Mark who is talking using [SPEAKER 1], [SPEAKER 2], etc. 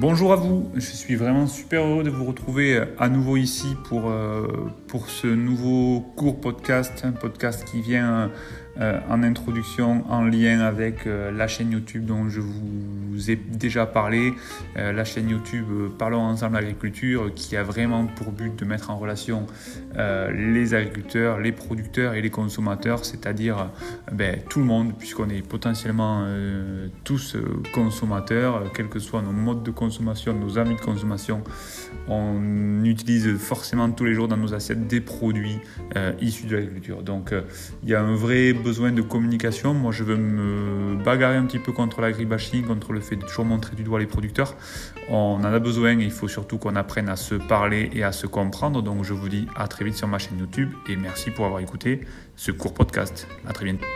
[SPEAKER 1] Bonjour à vous, je suis vraiment super heureux de vous retrouver à nouveau ici pour, euh, pour ce nouveau court podcast, un podcast qui vient euh, en introduction en lien avec euh, la chaîne YouTube dont je vous ai déjà parlé, la chaîne YouTube Parlons ensemble agriculture qui a vraiment pour but de mettre en relation les agriculteurs, les producteurs et les consommateurs, c'est-à-dire ben, tout le monde puisqu'on est potentiellement tous consommateurs, quels que soient nos modes de consommation, nos amis de consommation, on utilise forcément tous les jours dans nos assiettes des produits euh, issus de l'agriculture. Donc euh, il y a un vrai besoin de communication. Moi je veux me bagarrer un petit peu contre l'agribashing, contre le fait de toujours montrer du doigt les producteurs. On en a besoin il faut surtout qu'on apprenne à se parler et à se comprendre. Donc je vous dis à très vite sur ma chaîne YouTube et merci pour avoir écouté ce court podcast. À très bientôt.